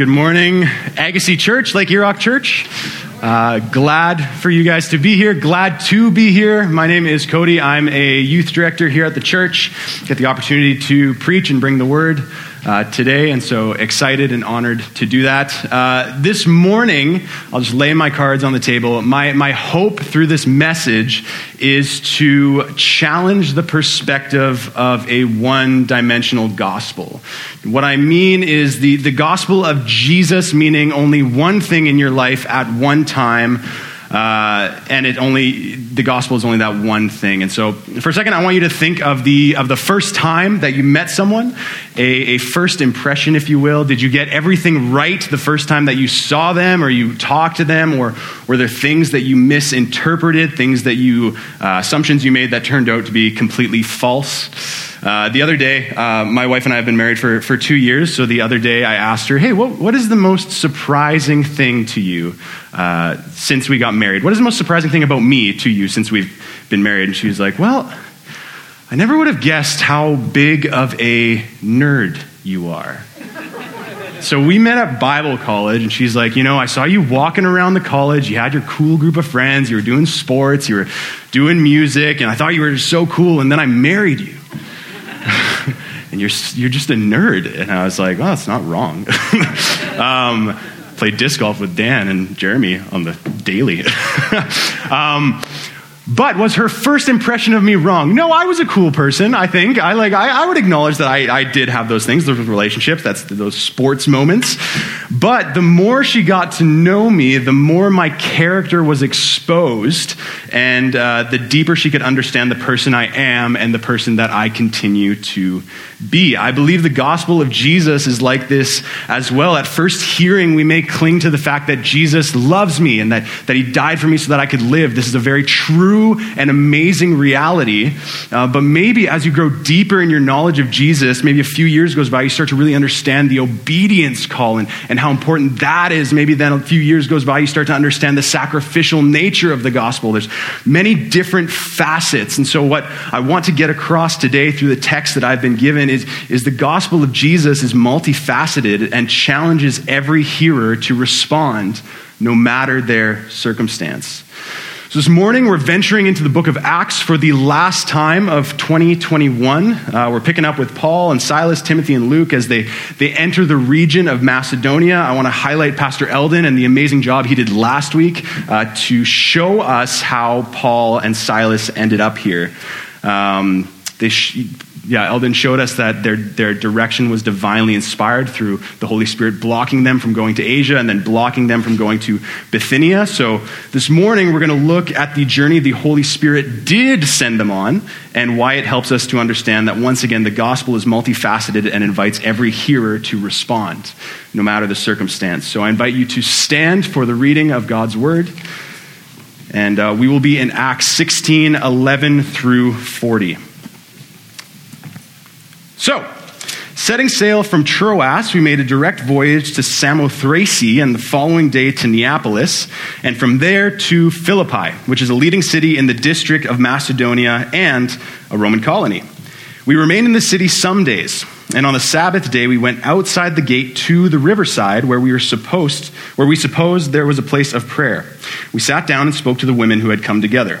Good morning, Agassiz Church, Lake Errock Church. Uh, glad for you guys to be here. Glad to be here. My name is Cody. I'm a youth director here at the church. Get the opportunity to preach and bring the word uh, today, and so excited and honored to do that. Uh, this morning, I'll just lay my cards on the table. My, my hope through this message is to challenge the perspective of a one dimensional gospel. What I mean is the, the gospel of Jesus meaning only one thing in your life at one time uh, and it only the gospel is only that one thing. And so, for a second, I want you to think of the of the first time that you met someone, a, a first impression, if you will. Did you get everything right the first time that you saw them, or you talked to them, or were there things that you misinterpreted, things that you uh, assumptions you made that turned out to be completely false? Uh, the other day, uh, my wife and I have been married for, for two years. So the other day, I asked her, Hey, what, what is the most surprising thing to you uh, since we got married? What is the most surprising thing about me to you since we've been married? And she was like, Well, I never would have guessed how big of a nerd you are. So we met at Bible college, and she's like, You know, I saw you walking around the college. You had your cool group of friends. You were doing sports. You were doing music. And I thought you were so cool. And then I married you. And you're, you're just a nerd. And I was like, oh, it's not wrong. um, played disc golf with Dan and Jeremy on the daily. um, but was her first impression of me wrong? No, I was a cool person, I think. I, like, I, I would acknowledge that I, I, did have those things, those relationships, that's those sports moments. But the more she got to know me, the more my character was exposed, and uh, the deeper she could understand the person I am and the person that I continue to be. I believe the gospel of Jesus is like this as well. At first hearing, we may cling to the fact that Jesus loves me and that, that he died for me so that I could live. This is a very true and amazing reality. Uh, but maybe as you grow deeper in your knowledge of Jesus, maybe a few years goes by, you start to really understand the obedience call and, and how important that is. Maybe then a few years goes by, you start to understand the sacrificial nature of the gospel. There's many different facets. And so, what I want to get across today through the text that I've been given is, is the gospel of Jesus is multifaceted and challenges every hearer to respond no matter their circumstance. So this morning, we're venturing into the book of Acts for the last time of 2021. Uh, we're picking up with Paul and Silas, Timothy, and Luke as they, they enter the region of Macedonia. I want to highlight Pastor Eldon and the amazing job he did last week uh, to show us how Paul and Silas ended up here. Um, they sh- yeah, Eldon showed us that their, their direction was divinely inspired through the Holy Spirit blocking them from going to Asia and then blocking them from going to Bithynia. So this morning we're going to look at the journey the Holy Spirit did send them on and why it helps us to understand that once again the gospel is multifaceted and invites every hearer to respond, no matter the circumstance. So I invite you to stand for the reading of God's word. And uh, we will be in Acts 16 11 through 40. So, setting sail from Troas, we made a direct voyage to Samothrace and the following day to Neapolis, and from there to Philippi, which is a leading city in the district of Macedonia and a Roman colony. We remained in the city some days, and on the Sabbath day we went outside the gate to the riverside where we were supposed where we supposed there was a place of prayer. We sat down and spoke to the women who had come together.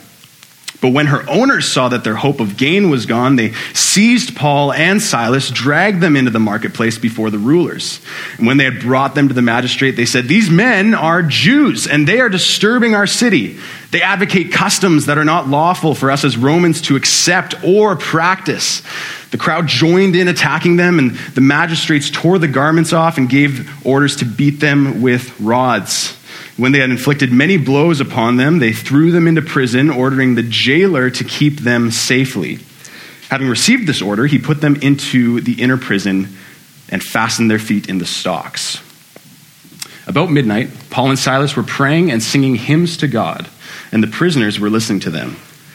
But when her owners saw that their hope of gain was gone, they seized Paul and Silas, dragged them into the marketplace before the rulers. And when they had brought them to the magistrate, they said, These men are Jews, and they are disturbing our city. They advocate customs that are not lawful for us as Romans to accept or practice. The crowd joined in attacking them, and the magistrates tore the garments off and gave orders to beat them with rods. When they had inflicted many blows upon them, they threw them into prison, ordering the jailer to keep them safely. Having received this order, he put them into the inner prison and fastened their feet in the stocks. About midnight, Paul and Silas were praying and singing hymns to God, and the prisoners were listening to them.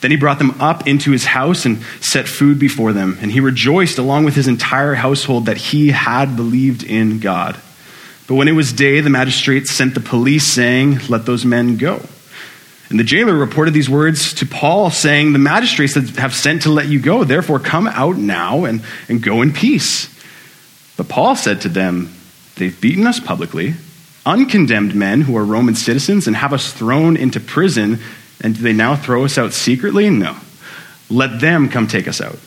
Then he brought them up into his house and set food before them. And he rejoiced along with his entire household that he had believed in God. But when it was day, the magistrates sent the police, saying, Let those men go. And the jailer reported these words to Paul, saying, The magistrates have sent to let you go. Therefore, come out now and, and go in peace. But Paul said to them, They've beaten us publicly, uncondemned men who are Roman citizens, and have us thrown into prison and do they now throw us out secretly? No. Let them come take us out.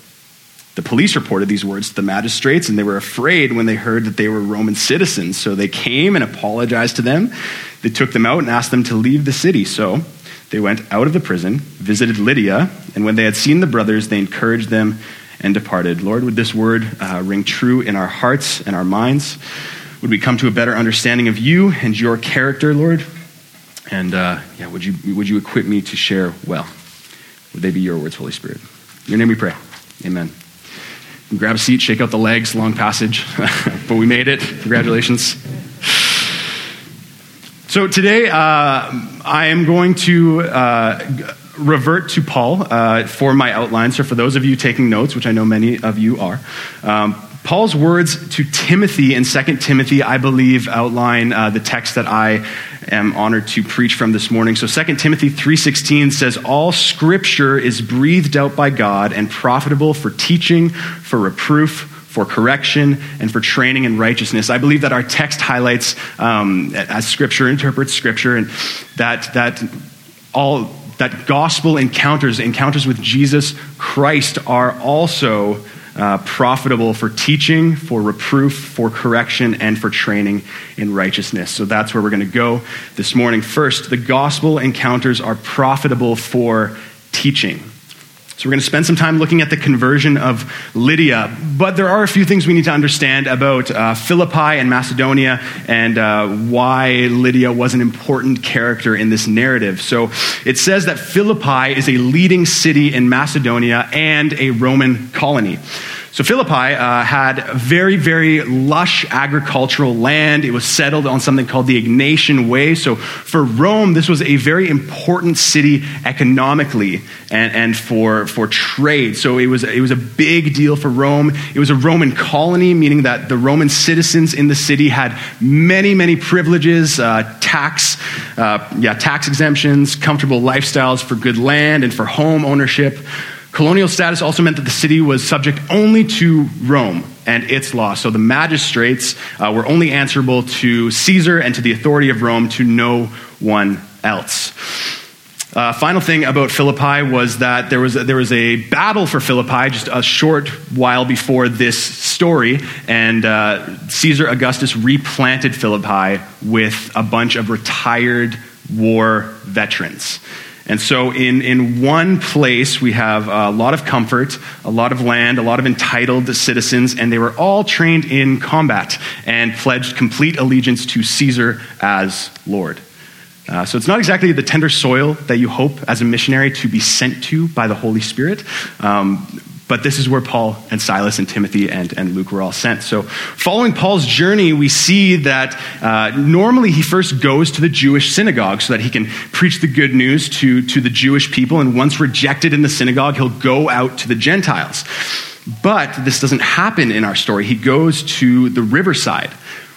The police reported these words to the magistrates, and they were afraid when they heard that they were Roman citizens. So they came and apologized to them. They took them out and asked them to leave the city. So they went out of the prison, visited Lydia, and when they had seen the brothers, they encouraged them and departed. Lord, would this word uh, ring true in our hearts and our minds? Would we come to a better understanding of you and your character, Lord? And uh, yeah, would you, would you equip me to share well? Would they be your words, Holy Spirit? In your name we pray. Amen. Grab a seat, shake out the legs, long passage, but we made it. Congratulations. So today, uh, I am going to uh, revert to Paul uh, for my outline. So, for those of you taking notes, which I know many of you are, um, Paul's words to Timothy in 2 Timothy, I believe, outline uh, the text that I am honored to preach from this morning. So 2 Timothy 3:16 says all scripture is breathed out by God and profitable for teaching, for reproof, for correction and for training in righteousness. I believe that our text highlights, um, as Scripture interprets Scripture, and that that all that gospel encounters, encounters with Jesus Christ, are also uh, profitable for teaching, for reproof, for correction, and for training in righteousness. So that's where we're going to go this morning. First, the gospel encounters are profitable for teaching. So we're going to spend some time looking at the conversion of Lydia, but there are a few things we need to understand about uh, Philippi and Macedonia and uh, why Lydia was an important character in this narrative. So it says that Philippi is a leading city in Macedonia and a Roman colony. So Philippi uh, had very, very lush agricultural land. It was settled on something called the Egnatian Way. So for Rome, this was a very important city economically and, and for, for trade. So it was, it was a big deal for Rome. It was a Roman colony, meaning that the Roman citizens in the city had many, many privileges, uh, tax, uh, yeah, tax exemptions, comfortable lifestyles for good land and for home ownership. Colonial status also meant that the city was subject only to Rome and its law. So the magistrates uh, were only answerable to Caesar and to the authority of Rome, to no one else. Uh, final thing about Philippi was that there was, there was a battle for Philippi just a short while before this story, and uh, Caesar Augustus replanted Philippi with a bunch of retired war veterans. And so, in, in one place, we have a lot of comfort, a lot of land, a lot of entitled citizens, and they were all trained in combat and pledged complete allegiance to Caesar as Lord. Uh, so, it's not exactly the tender soil that you hope as a missionary to be sent to by the Holy Spirit. Um, but this is where Paul and Silas and Timothy and, and Luke were all sent. So, following Paul's journey, we see that uh, normally he first goes to the Jewish synagogue so that he can preach the good news to, to the Jewish people. And once rejected in the synagogue, he'll go out to the Gentiles. But this doesn't happen in our story. He goes to the riverside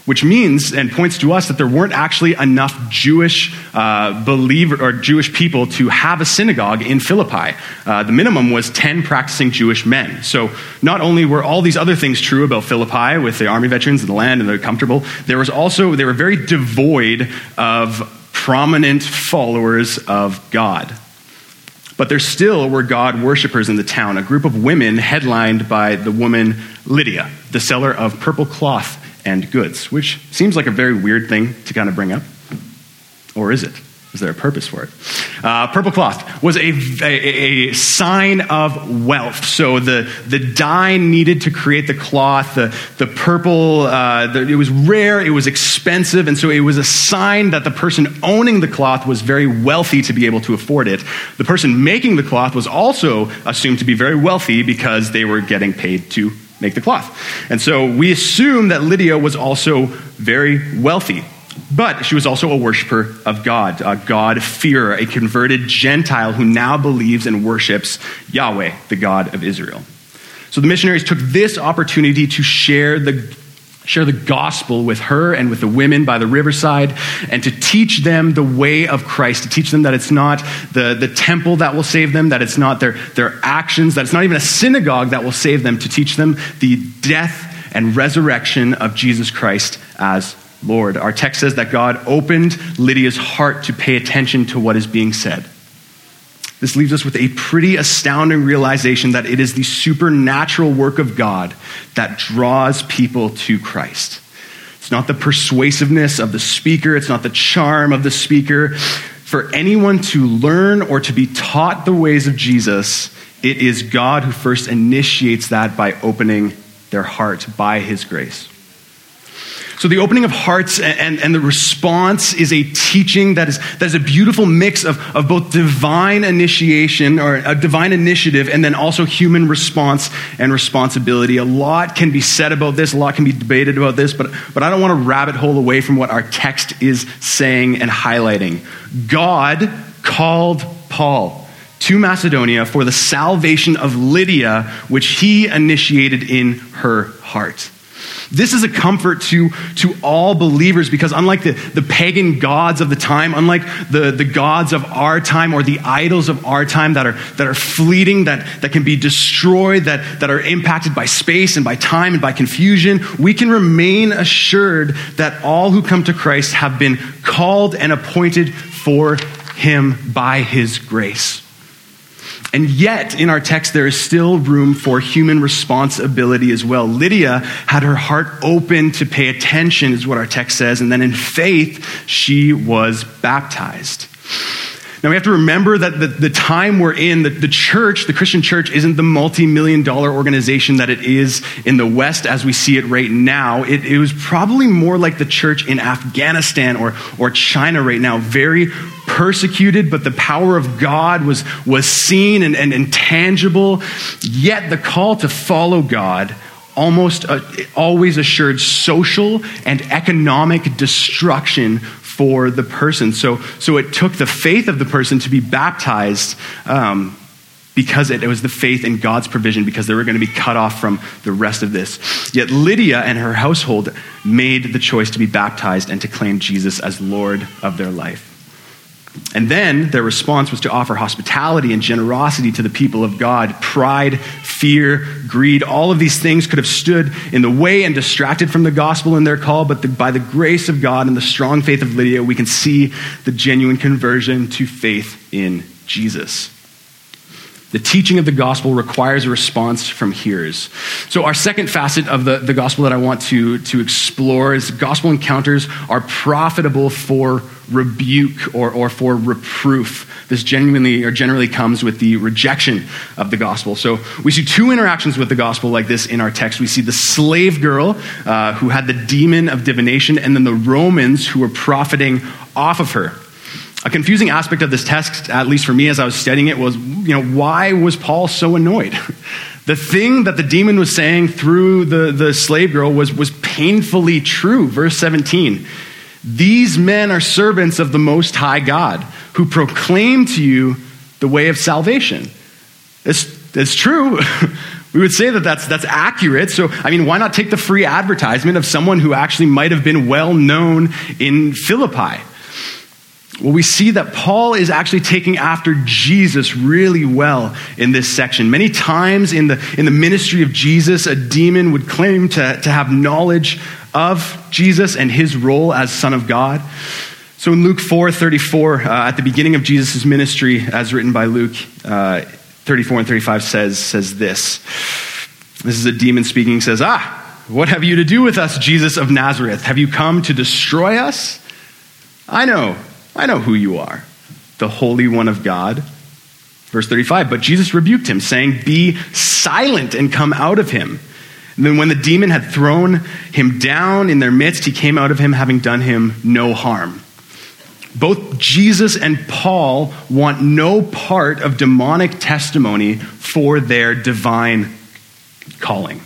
which means and points to us that there weren't actually enough Jewish uh, believer or Jewish people to have a synagogue in Philippi. Uh, the minimum was 10 practicing Jewish men. So not only were all these other things true about Philippi with the army veterans and the land and they're comfortable, there was also, they were very devoid of prominent followers of God. But there still were God worshippers in the town, a group of women headlined by the woman Lydia, the seller of purple cloth and goods, which seems like a very weird thing to kind of bring up. Or is it? Is there a purpose for it? Uh, purple cloth was a, a, a, sign of wealth. So the, the dye needed to create the cloth, the, the purple, uh, the, it was rare, it was expensive, and so it was a sign that the person owning the cloth was very wealthy to be able to afford it. The person making the cloth was also assumed to be very wealthy because they were getting paid to make the cloth. And so we assume that Lydia was also very wealthy. But she was also a worshiper of God, a God-fearer, a converted Gentile who now believes and worships Yahweh, the God of Israel. So the missionaries took this opportunity to share the share the gospel with her and with the women by the riverside and to teach them the way of Christ, to teach them that it's not the, the temple that will save them, that it's not their, their actions, that it's not even a synagogue that will save them, to teach them the death and resurrection of Jesus Christ as Lord. Our text says that God opened Lydia's heart to pay attention to what is being said. This leaves us with a pretty astounding realization that it is the supernatural work of God that draws people to Christ. It's not the persuasiveness of the speaker, it's not the charm of the speaker. For anyone to learn or to be taught the ways of Jesus, it is God who first initiates that by opening their heart by his grace. So the opening of hearts and, and, and, the response is a teaching that is, that is a beautiful mix of, of both divine initiation or a divine initiative and then also human response and responsibility. A lot can be said about this, a lot can be debated about this, but, but I don't want to rabbit hole away from what our text is saying and highlighting. God called Paul to Macedonia for the salvation of Lydia, which he initiated in her heart. This is a comfort to, to all believers because, unlike the, the pagan gods of the time, unlike the, the gods of our time or the idols of our time that are, that are fleeting, that, that can be destroyed, that, that are impacted by space and by time and by confusion, we can remain assured that all who come to Christ have been called and appointed for Him by His grace. And yet, in our text, there is still room for human responsibility as well. Lydia had her heart open to pay attention, is what our text says, and then in faith, she was baptized. Now we have to remember that the, the time we're in, the, the church, the Christian church, isn't the multi million dollar organization that it is in the West as we see it right now. It, it was probably more like the church in Afghanistan or, or China right now, very persecuted, but the power of God was, was seen and, and, and tangible. Yet the call to follow God almost uh, always assured social and economic destruction for the person. So, so it took the faith of the person to be baptized um, because it, it, was the faith in God's provision, because they were going to be cut off from the rest of this. Yet Lydia and her household made the choice to be baptized and to claim Jesus as Lord of their life. And then their response was to offer hospitality and generosity to the people of God. Pride, fear, greed, all of these things could have stood in the way and distracted from the gospel in their call, but the, by the grace of God and the strong faith of Lydia, we can see the genuine conversion to faith in Jesus. The teaching of the gospel requires a response from hearers. So, our second facet of the, the gospel that I want to, to explore is gospel encounters are profitable for rebuke or, or for reproof. This genuinely or generally comes with the rejection of the gospel. So, we see two interactions with the gospel like this in our text. We see the slave girl uh, who had the demon of divination, and then the Romans who were profiting off of her. A confusing aspect of this text, at least for me as I was studying it, was you know, why was Paul so annoyed? The thing that the demon was saying through the, the slave girl was, was painfully true. Verse 17 These men are servants of the Most High God who proclaim to you the way of salvation. It's, it's true. We would say that that's, that's accurate. So, I mean, why not take the free advertisement of someone who actually might have been well known in Philippi? Well, we see that Paul is actually taking after Jesus really well in this section. Many times in the, in the ministry of Jesus, a demon would claim to, to have knowledge of Jesus and his role as Son of God. So in Luke 4 34, uh, at the beginning of Jesus' ministry, as written by Luke, uh, 34 and 35 says, says this. This is a demon speaking, says, Ah, what have you to do with us, Jesus of Nazareth? Have you come to destroy us? I know I know who you are, the Holy One of God. Verse 35 But Jesus rebuked him, saying, Be silent and come out of him. And then when the demon had thrown him down in their midst, he came out of him, having done him no harm. Both Jesus and Paul want no part of demonic testimony for their divine calling.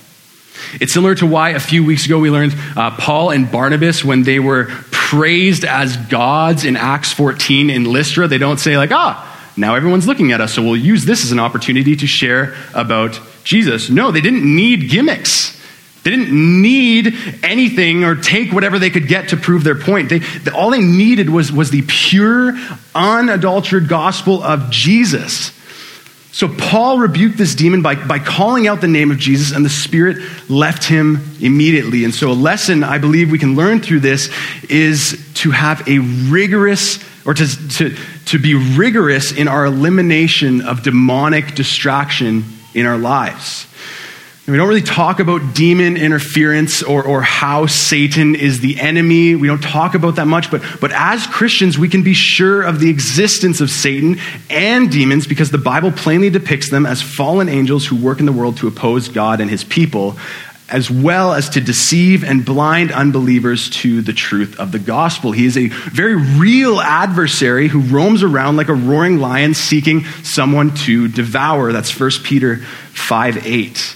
It's similar to why a few weeks ago we learned uh, Paul and Barnabas, when they were praised as gods in Acts 14 in Lystra, they don't say, like, ah, now everyone's looking at us, so we'll use this as an opportunity to share about Jesus. No, they didn't need gimmicks. They didn't need anything or take whatever they could get to prove their point. They, all they needed was, was the pure, unadulterated gospel of Jesus. So Paul rebuked this demon by, by calling out the name of Jesus, and the spirit left him immediately. And so, a lesson I believe we can learn through this is to have a rigorous, or to, to, to be rigorous in our elimination of demonic distraction in our lives. We don't really talk about demon interference or, or how Satan is the enemy. We don't talk about that much, but, but as Christians, we can be sure of the existence of Satan and demons because the Bible plainly depicts them as fallen angels who work in the world to oppose God and his people, as well as to deceive and blind unbelievers to the truth of the gospel. He is a very real adversary who roams around like a roaring lion seeking someone to devour. That's 1 Peter 5 8.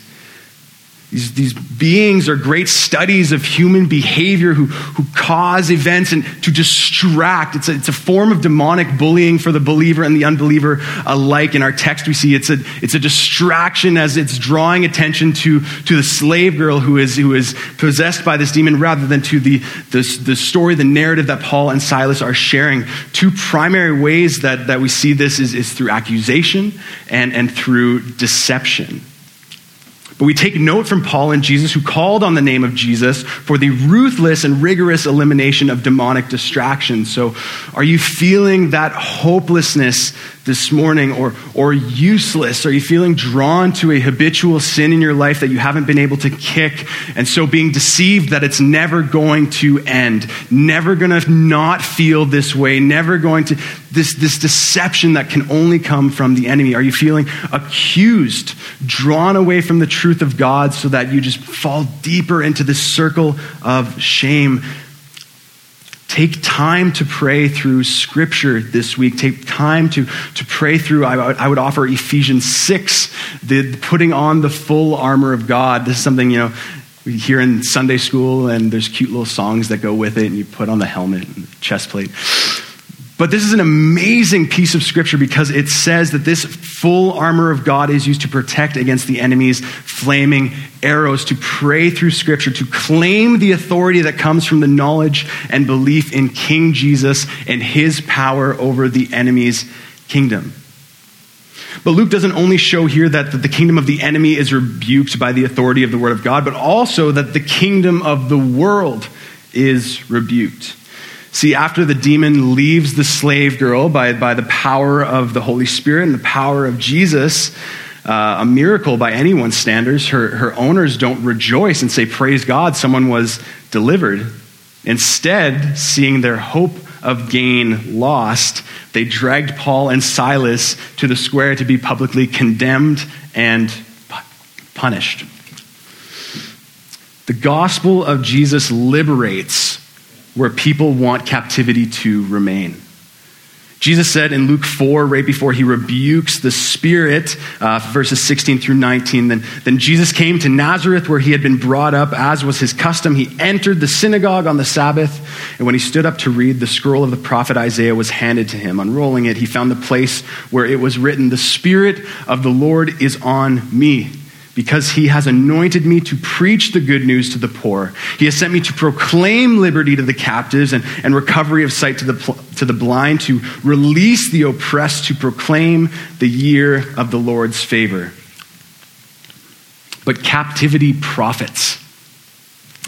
These, these beings are great studies of human behavior who, who cause events and to distract. It's a, it's a form of demonic bullying for the believer and the unbeliever alike. In our text, we see it's a, it's a distraction as it's drawing attention to, to the slave girl who is, who is possessed by this demon rather than to the, the, the story, the narrative that Paul and Silas are sharing. Two primary ways that, that we see this is, is through accusation and, and through deception. But we take note from Paul and Jesus, who called on the name of Jesus for the ruthless and rigorous elimination of demonic distractions. So, are you feeling that hopelessness this morning or, or useless? Are you feeling drawn to a habitual sin in your life that you haven't been able to kick? And so being deceived that it's never going to end, never going to not feel this way, never going to, this, this deception that can only come from the enemy? Are you feeling accused, drawn away from the truth of God so that you just fall deeper into this circle of shame? Take time to pray through Scripture this week. Take time to, to pray through, I, I would offer Ephesians 6, the putting on the full armor of God. This is something, you know, we hear in Sunday school, and there's cute little songs that go with it, and you put on the helmet and chest plate. But this is an amazing piece of scripture because it says that this full armor of God is used to protect against the enemy's flaming arrows, to pray through scripture, to claim the authority that comes from the knowledge and belief in King Jesus and his power over the enemy's kingdom. But Luke doesn't only show here that, the kingdom of the enemy is rebuked by the authority of the word of God, but also that the kingdom of the world is rebuked. See, after the demon leaves the slave girl by, by the power of the Holy Spirit and the power of Jesus, uh, a miracle by anyone's standards, her, her owners don't rejoice and say, Praise God, someone was delivered. Instead, seeing their hope of gain lost, they dragged Paul and Silas to the square to be publicly condemned and punished. The gospel of Jesus liberates where people want captivity to remain. Jesus said in Luke 4, right before he rebukes the spirit, uh, verses 16 through 19, then, then Jesus came to Nazareth where he had been brought up, as was his custom. He entered the synagogue on the Sabbath, and when he stood up to read, the scroll of the prophet Isaiah was handed to him. Unrolling it, he found the place where it was written, The Spirit of the Lord is on me because he has anointed me to preach the good news to the poor. He has sent me to proclaim liberty to the captives and, and recovery of sight to the, to the blind, to release the oppressed, to proclaim the year of the Lord's favor. But captivity profits.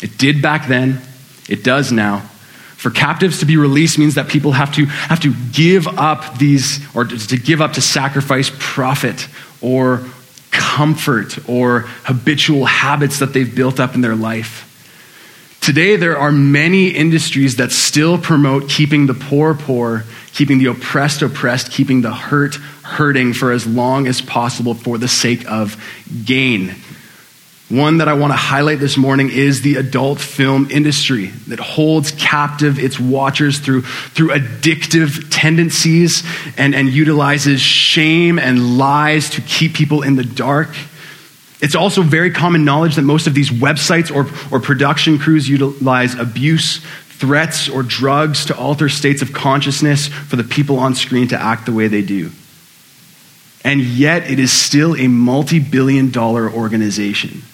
It did back then, it does now. For captives to be released means that people have to, have to give up these, or to give up to sacrifice profit or comfort or habitual habits that they've built up in their life. Today, there are many industries that still promote keeping the poor poor, keeping the oppressed oppressed, keeping the hurt hurting for as long as possible for the sake of gain. One that I want to highlight this morning is the adult film industry that holds captive its watchers through, through addictive tendencies and, and utilizes shame and lies to keep people in the dark. It's also very common knowledge that most of these websites or, or production crews utilize abuse, threats, or drugs to alter states of consciousness for the people on screen to act the way they do. And yet, it is still a multi billion dollar organization.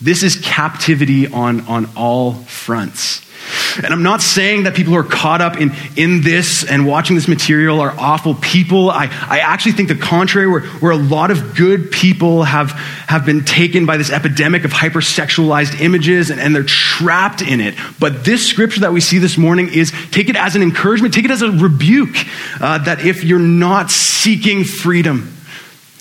This is captivity on, on all fronts. And I'm not saying that people who are caught up in, in this and watching this material are awful people. I, I actually think the contrary, where, where a lot of good people have, have been taken by this epidemic of hypersexualized images and, and they're trapped in it. But this scripture that we see this morning is take it as an encouragement, take it as a rebuke uh, that if you're not seeking freedom,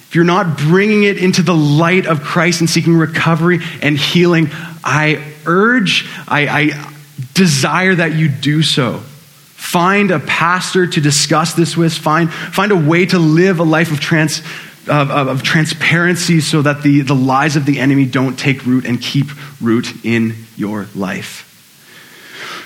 if you're not bringing it into the light of Christ and seeking recovery and healing, I urge, I, I desire that you do so. Find a pastor to discuss this with. Find, find a way to live a life of, trans, of, of, of transparency so that the, the lies of the enemy don't take root and keep root in your life.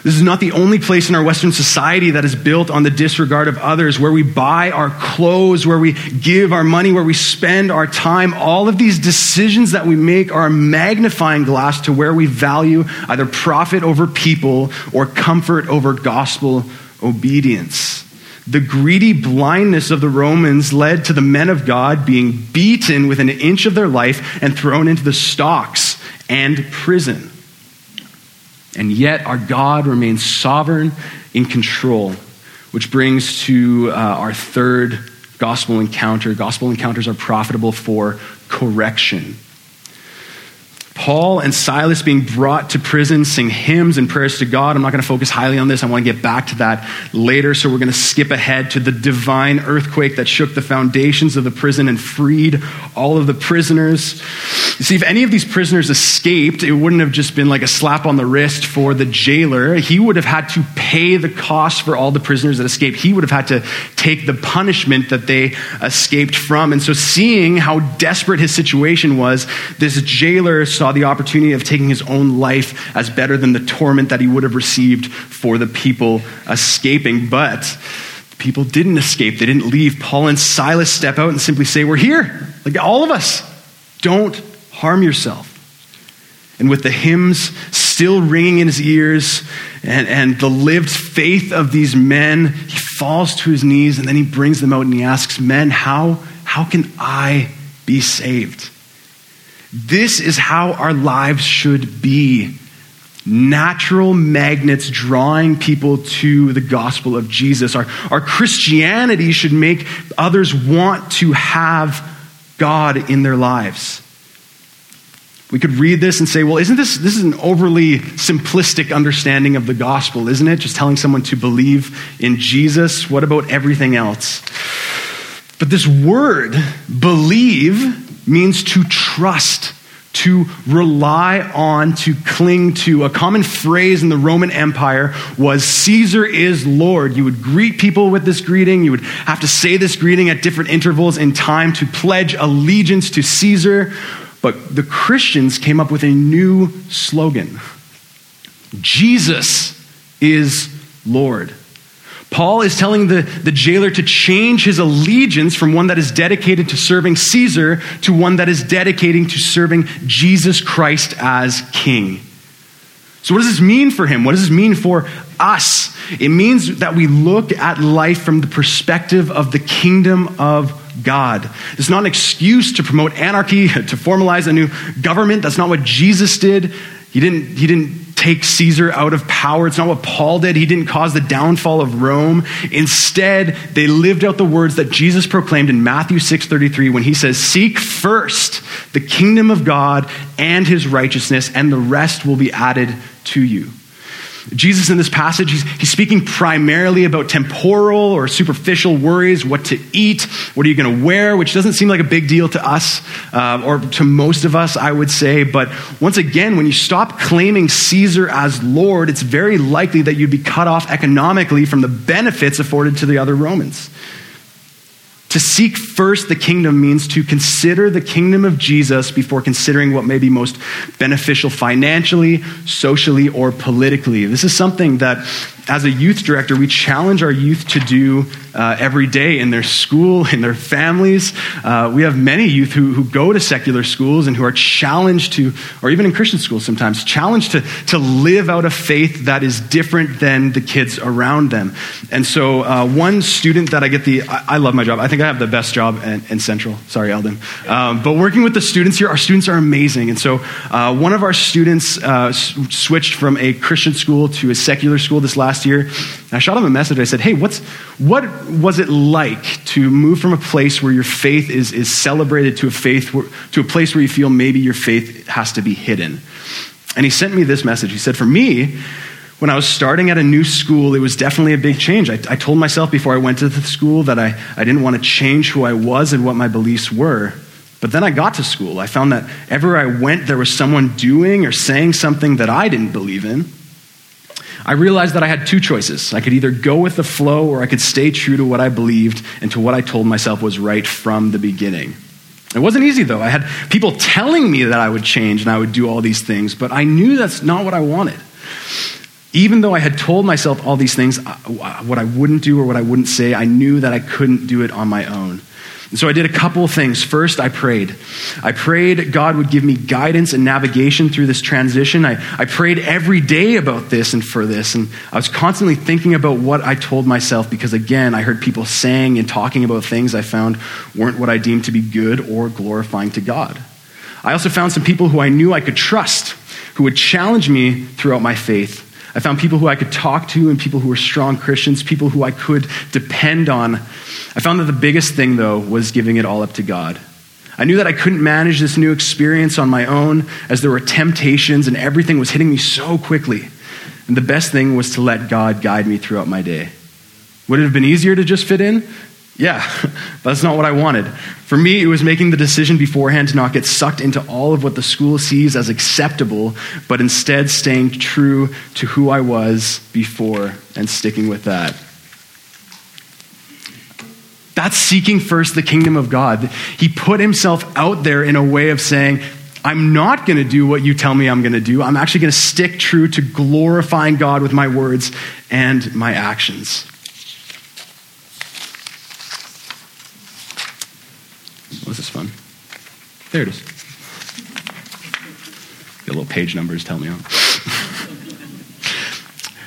This is not the only place in our Western society that is built on the disregard of others, where we buy our clothes, where we give our money, where we spend our time. All of these decisions that we make are a magnifying glass to where we value either profit over people or comfort over gospel obedience. The greedy blindness of the Romans led to the men of God being beaten with an inch of their life and thrown into the stocks and prison. And yet, our God remains sovereign in control, which brings to uh, our third gospel encounter. Gospel encounters are profitable for correction. Paul and Silas being brought to prison sing hymns and prayers to God. I'm not going to focus highly on this. I want to get back to that later. So we're going to skip ahead to the divine earthquake that shook the foundations of the prison and freed all of the prisoners. You see, if any of these prisoners escaped, it wouldn't have just been like a slap on the wrist for the jailer. He would have had to pay the cost for all the prisoners that escaped. He would have had to take the punishment that they escaped from. And so, seeing how desperate his situation was, this jailer saw the opportunity of taking his own life as better than the torment that he would have received for the people escaping. But people didn't escape, they didn't leave. Paul and Silas step out and simply say, We're here. Like all of us. Don't harm yourself. And with the hymns still ringing in his ears and, and the lived faith of these men, he falls to his knees and then he brings them out and he asks, Men, how, how can I be saved? This is how our lives should be natural magnets drawing people to the gospel of Jesus. Our, our Christianity should make others want to have God in their lives. We could read this and say, well, isn't this, this is an overly simplistic understanding of the gospel, isn't it? Just telling someone to believe in Jesus. What about everything else? But this word, believe, means to trust, to rely on, to cling to. A common phrase in the Roman Empire was Caesar is Lord. You would greet people with this greeting. You would have to say this greeting at different intervals in time to pledge allegiance to Caesar. But the Christians came up with a new slogan Jesus is Lord. Paul is telling the, the jailer to change his allegiance from one that is dedicated to serving Caesar to one that is dedicating to serving Jesus Christ as king. So, what does this mean for him? What does this mean for us? It means that we look at life from the perspective of the kingdom of God. It's not an excuse to promote anarchy, to formalize a new government. That's not what Jesus did. He didn't, he didn't take Caesar out of power. It's not what Paul did. He didn't cause the downfall of Rome. Instead, they lived out the words that Jesus proclaimed in Matthew 6:33 when he says, "Seek first the kingdom of God and his righteousness, and the rest will be added to you." Jesus, in this passage, he's, he's speaking primarily about temporal or superficial worries what to eat, what are you going to wear, which doesn't seem like a big deal to us, uh, or to most of us, I would say. But once again, when you stop claiming Caesar as Lord, it's very likely that you'd be cut off economically from the benefits afforded to the other Romans. To seek first the kingdom means to consider the kingdom of Jesus before considering what may be most beneficial financially, socially, or politically. This is something that as a youth director, we challenge our youth to do uh, every day in their school, in their families. Uh, we have many youth who, who go to secular schools and who are challenged to, or even in Christian schools sometimes, challenged to, to live out a faith that is different than the kids around them. And so, uh, one student that I get the, I, I, love my job. I think I have the best job in, in Central. Sorry, Eldon. Um, but working with the students here, our students are amazing. And so, uh, one of our students uh, s- switched from a Christian school to a secular school this last last year. I shot him a message. I said, Hey, what's, what was it like to move from a place where your faith is, is celebrated to a, faith where, to a place where you feel maybe your faith has to be hidden? And he sent me this message. He said, For me, when I was starting at a new school, it was definitely a big change. I, I told myself before I went to the school that I, I didn't want to change who I was and what my beliefs were. But then I got to school. I found that everywhere I went, there was someone doing or saying something that I didn't believe in. I realized that I had two choices. I could either go with the flow or I could stay true to what I believed and to what I told myself was right from the beginning. It wasn't easy though. I had people telling me that I would change and I would do all these things, but I knew that's not what I wanted. Even though I had told myself all these things, what I wouldn't do or what I wouldn't say, I knew that I couldn't do it on my own. And so I did a couple of things. First, I prayed. I prayed God would give me guidance and navigation through this transition. I, I prayed every day about this and for this. And I was constantly thinking about what I told myself because, again, I heard people saying and talking about things I found weren't what I deemed to be good or glorifying to God. I also found some people who I knew I could trust, who would challenge me throughout my faith. I found people who I could talk to and people who were strong Christians, people who I could depend on. I found that the biggest thing, though, was giving it all up to God. I knew that I couldn't manage this new experience on my own as there were temptations and everything was hitting me so quickly. And the best thing was to let God guide me throughout my day. Would it have been easier to just fit in? Yeah, that's not what I wanted. For me, it was making the decision beforehand to not get sucked into all of what the school sees as acceptable, but instead staying true to who I was before and sticking with that. That's seeking first the kingdom of God. He put himself out there in a way of saying, I'm not going to do what you tell me I'm going to do. I'm actually going to stick true to glorifying God with my words and my actions. This is fun. There it is. The little page numbers tell me. On.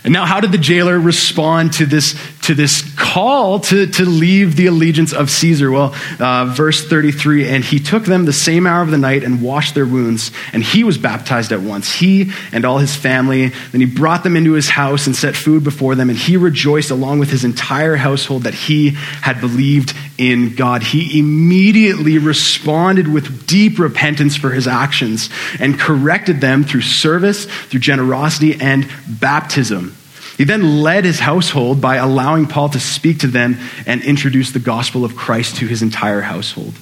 And now, how did the jailer respond to this, to this call? To, to leave the allegiance of Caesar? Well, uh, verse 33 and he took them the same hour of the night and washed their wounds, and he was baptized at once, he and all his family. Then he brought them into his house and set food before them, and he rejoiced along with his entire household that he had believed in God. He immediately responded with deep repentance for his actions and corrected them through service, through generosity, and baptism. He then led his household by allowing Paul to speak to them and introduce the gospel of Christ to his entire household.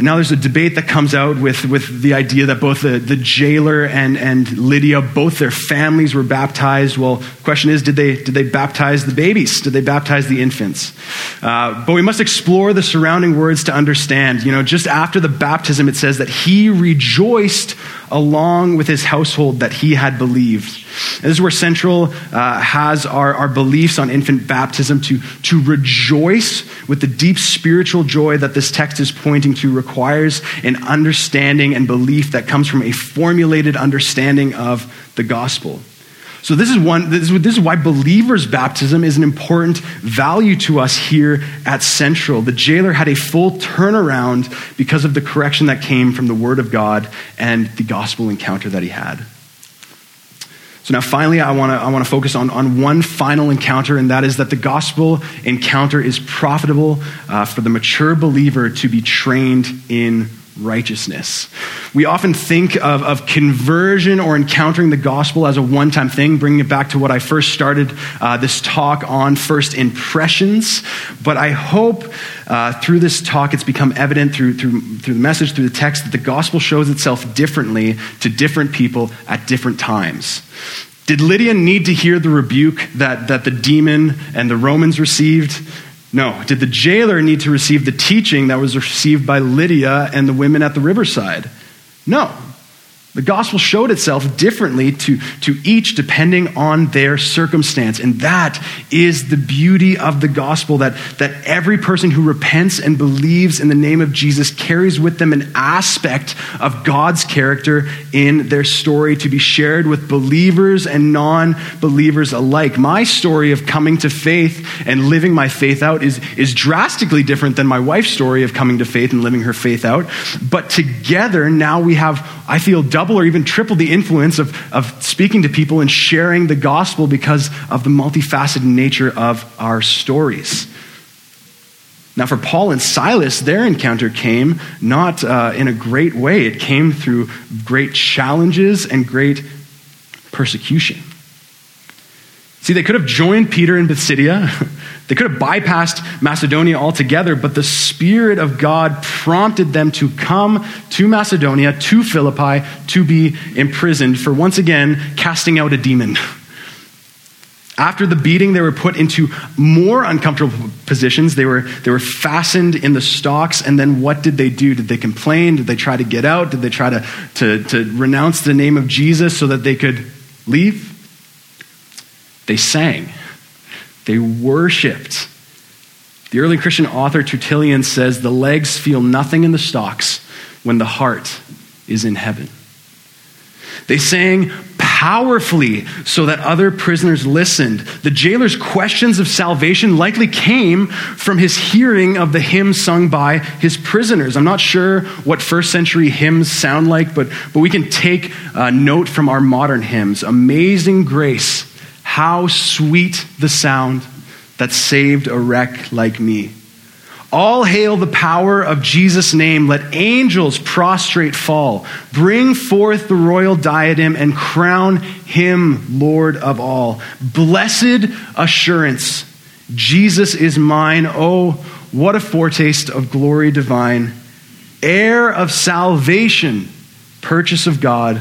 And now there's a debate that comes out with, with the idea that both the, the jailer and, and Lydia, both their families were baptized. Well, the question is, did they, did they baptize the babies? Did they baptize the infants? Uh, but we must explore the surrounding words to understand. You know, just after the baptism, it says that he rejoiced along with his household that he had believed. And this is where Central uh, has our, our beliefs on infant baptism to, to rejoice with the deep spiritual joy that this text is pointing to requires an understanding and belief that comes from a formulated understanding of the gospel. So, this is, one, this is, why believers' baptism is an important value to us here at Central. The jailer had a full turnaround because of the correction that came from the Word of God and the gospel encounter that he had. So, now finally, I want to I wanna focus on, on one final encounter, and that is that the gospel encounter is profitable uh, for the mature believer to be trained in righteousness. We often think of, of conversion or encountering the gospel as a one time thing, bringing it back to what I first started uh, this talk on first impressions. But I hope uh, through this talk it's become evident through, through, through the message, through the text, that the gospel shows itself differently to different people at different times. Did Lydia need to hear the rebuke that, that the demon and the Romans received? No. Did the jailer need to receive the teaching that was received by Lydia and the women at the riverside? No. The gospel showed itself differently to, to each depending on their circumstance. And that is the beauty of the gospel that, that every person who repents and believes in the name of Jesus carries with them an aspect of God's character in their story to be shared with believers and non believers alike. My story of coming to faith and living my faith out is, is drastically different than my wife's story of coming to faith and living her faith out. But together, now we have, I feel, double or even triple the influence of, of speaking to people and sharing the gospel because of the multifaceted nature of our stories. Now, for Paul and Silas, their encounter came not uh, in a great way. It came through great challenges and great persecution. See, they could have joined Peter in Pisidia. They could have bypassed Macedonia altogether, but the Spirit of God prompted them to come to Macedonia, to Philippi, to be imprisoned for once again casting out a demon. After the beating, they were put into more uncomfortable positions. They were, they were fastened in the stocks. And then what did they do? Did they complain? Did they try to get out? Did they try to, to, to renounce the name of Jesus so that they could leave? They sang. They worshiped. The early Christian author Tertullian says the legs feel nothing in the stocks when the heart is in heaven. They sang powerfully so that other prisoners listened. The jailer's questions of salvation likely came from his hearing of the hymn sung by his prisoners. I'm not sure what first century hymns sound like, but, but we can take a note from our modern hymns. Amazing grace how sweet the sound that saved a wreck like me. All hail the power of Jesus' name. Let angels prostrate fall. Bring forth the royal diadem and crown him Lord of all. Blessed assurance, Jesus is mine. Oh, what a foretaste of glory divine. Heir of salvation, purchase of God,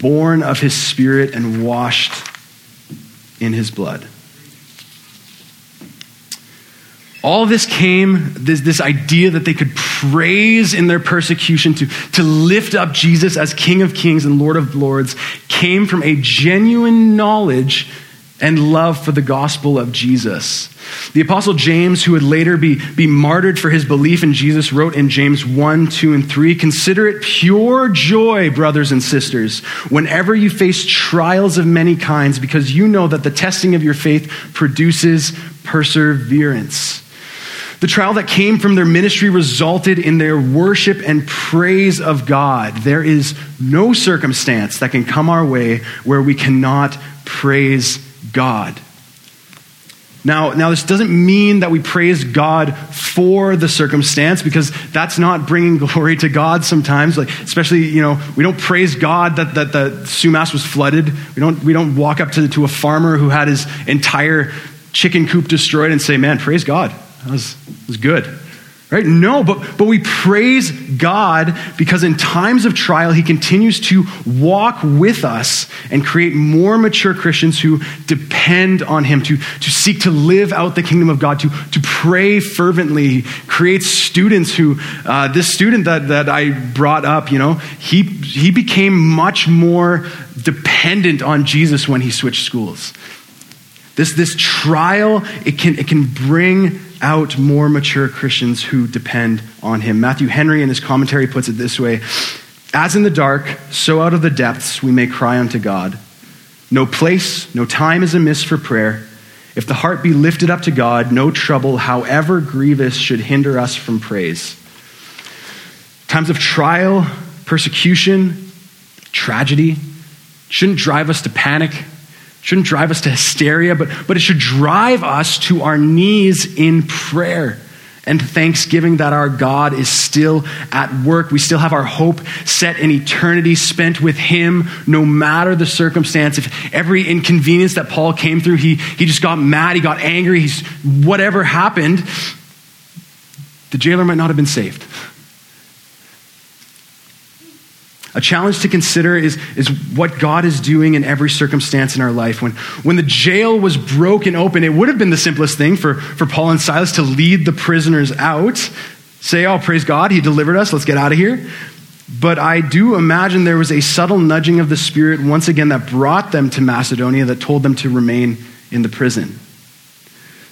born of his spirit and washed in his blood. All this came, this, this idea that they could praise in their persecution to, to lift up Jesus as King of Kings and Lord of Lords, came from a genuine knowledge and love for the gospel of Jesus. The apostle James, who would later be, be martyred for his belief in Jesus, wrote in James 1, 2, and 3 Consider it pure joy, brothers and sisters, whenever you face trials of many kinds, because you know that the testing of your faith produces perseverance. The trial that came from their ministry resulted in their worship and praise of God. There is no circumstance that can come our way where we cannot praise God. Now, now, this doesn't mean that we praise God for the circumstance because that's not bringing glory to God sometimes. Like, especially, you know, we don't praise God that, that the Sumas was flooded. We don't, we don't walk up to, to a farmer who had his entire chicken coop destroyed and say, man, praise God. That was, that was good. Right? No, but, but we praise God because in times of trial, He continues to walk with us and create more mature Christians who depend on Him, to, to seek to live out the kingdom of God, to, to pray fervently, create students who, uh, this student that, that I brought up, you know, he, he became much more dependent on Jesus when he switched schools. This, this trial, it can, it can bring out more mature Christians who depend on him. Matthew Henry, in his commentary, puts it this way As in the dark, so out of the depths we may cry unto God. No place, no time is amiss for prayer. If the heart be lifted up to God, no trouble, however grievous, should hinder us from praise. Times of trial, persecution, tragedy shouldn't drive us to panic shouldn't drive us to hysteria, but, but it should drive us to our knees in prayer and thanksgiving that our God is still at work. We still have our hope set in eternity spent with Him, no matter the circumstance. If every inconvenience that Paul came through, he, he just got mad, he got angry, he's, whatever happened, the jailer might not have been saved. A challenge to consider is, is what God is doing in every circumstance in our life. When, when the jail was broken open, it would have been the simplest thing for, for Paul and Silas to lead the prisoners out, say, Oh, praise God, he delivered us, let's get out of here. But I do imagine there was a subtle nudging of the Spirit once again that brought them to Macedonia that told them to remain in the prison.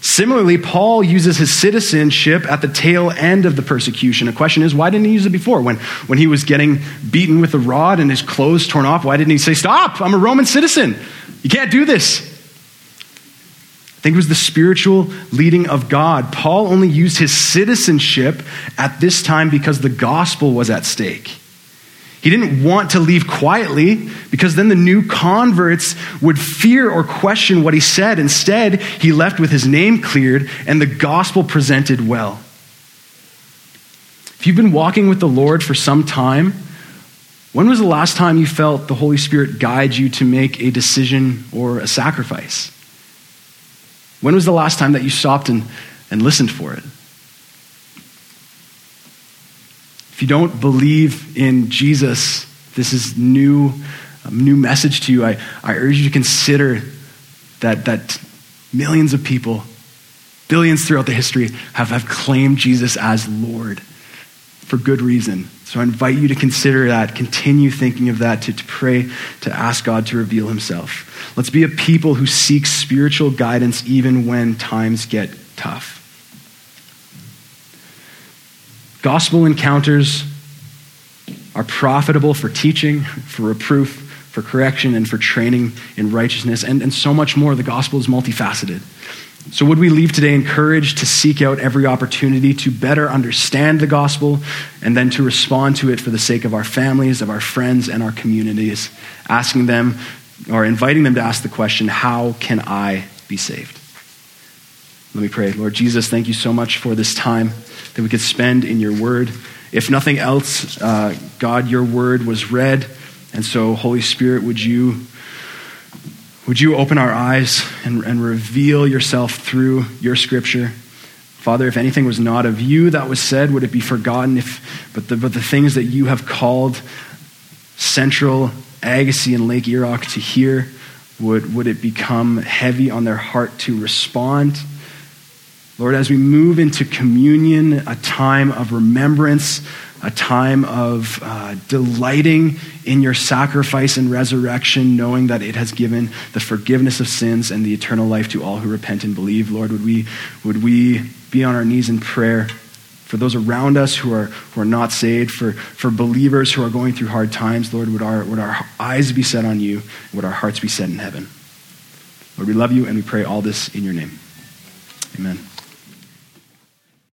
Similarly, Paul uses his citizenship at the tail end of the persecution. A question is, why didn't he use it before? When, when he was getting beaten with a rod and his clothes torn off, why didn't he say, Stop, I'm a Roman citizen. You can't do this. I think it was the spiritual leading of God. Paul only used his citizenship at this time because the gospel was at stake. He didn't want to leave quietly because then the new converts would fear or question what he said. Instead, he left with his name cleared and the gospel presented well. If you've been walking with the Lord for some time, when was the last time you felt the Holy Spirit guide you to make a decision or a sacrifice? When was the last time that you stopped and, and listened for it? If you don't believe in Jesus, this is new, a new message to you. I, I urge you to consider that, that millions of people, billions throughout the history, have, have claimed Jesus as Lord for good reason. So I invite you to consider that, continue thinking of that, to, to pray, to ask God to reveal himself. Let's be a people who seek spiritual guidance even when times get tough. Gospel encounters are profitable for teaching, for reproof, for correction, and for training in righteousness, and, and so much more. The gospel is multifaceted. So, would we leave today encouraged to seek out every opportunity to better understand the gospel and then to respond to it for the sake of our families, of our friends, and our communities, asking them or inviting them to ask the question, How can I be saved? Let me pray. Lord Jesus, thank you so much for this time that we could spend in your word. If nothing else, uh, God, your word was read. And so, Holy Spirit, would you, would you open our eyes and, and reveal yourself through your scripture? Father, if anything was not of you that was said, would it be forgotten? If, but, the, but the things that you have called Central, Agassiz, and Lake Errock to hear, would, would it become heavy on their heart to respond? Lord, as we move into communion, a time of remembrance a time of uh, delighting in your sacrifice and resurrection, knowing that it has given the forgiveness of sins and the eternal life to all who repent and believe. Lord, would we, would we be on our knees in prayer for those around us who are, who are not saved, for, for believers who are going through hard times? Lord, would our, would our eyes be set on you? Would our hearts be set in heaven? Lord, we love you and we pray all this in your name. Amen.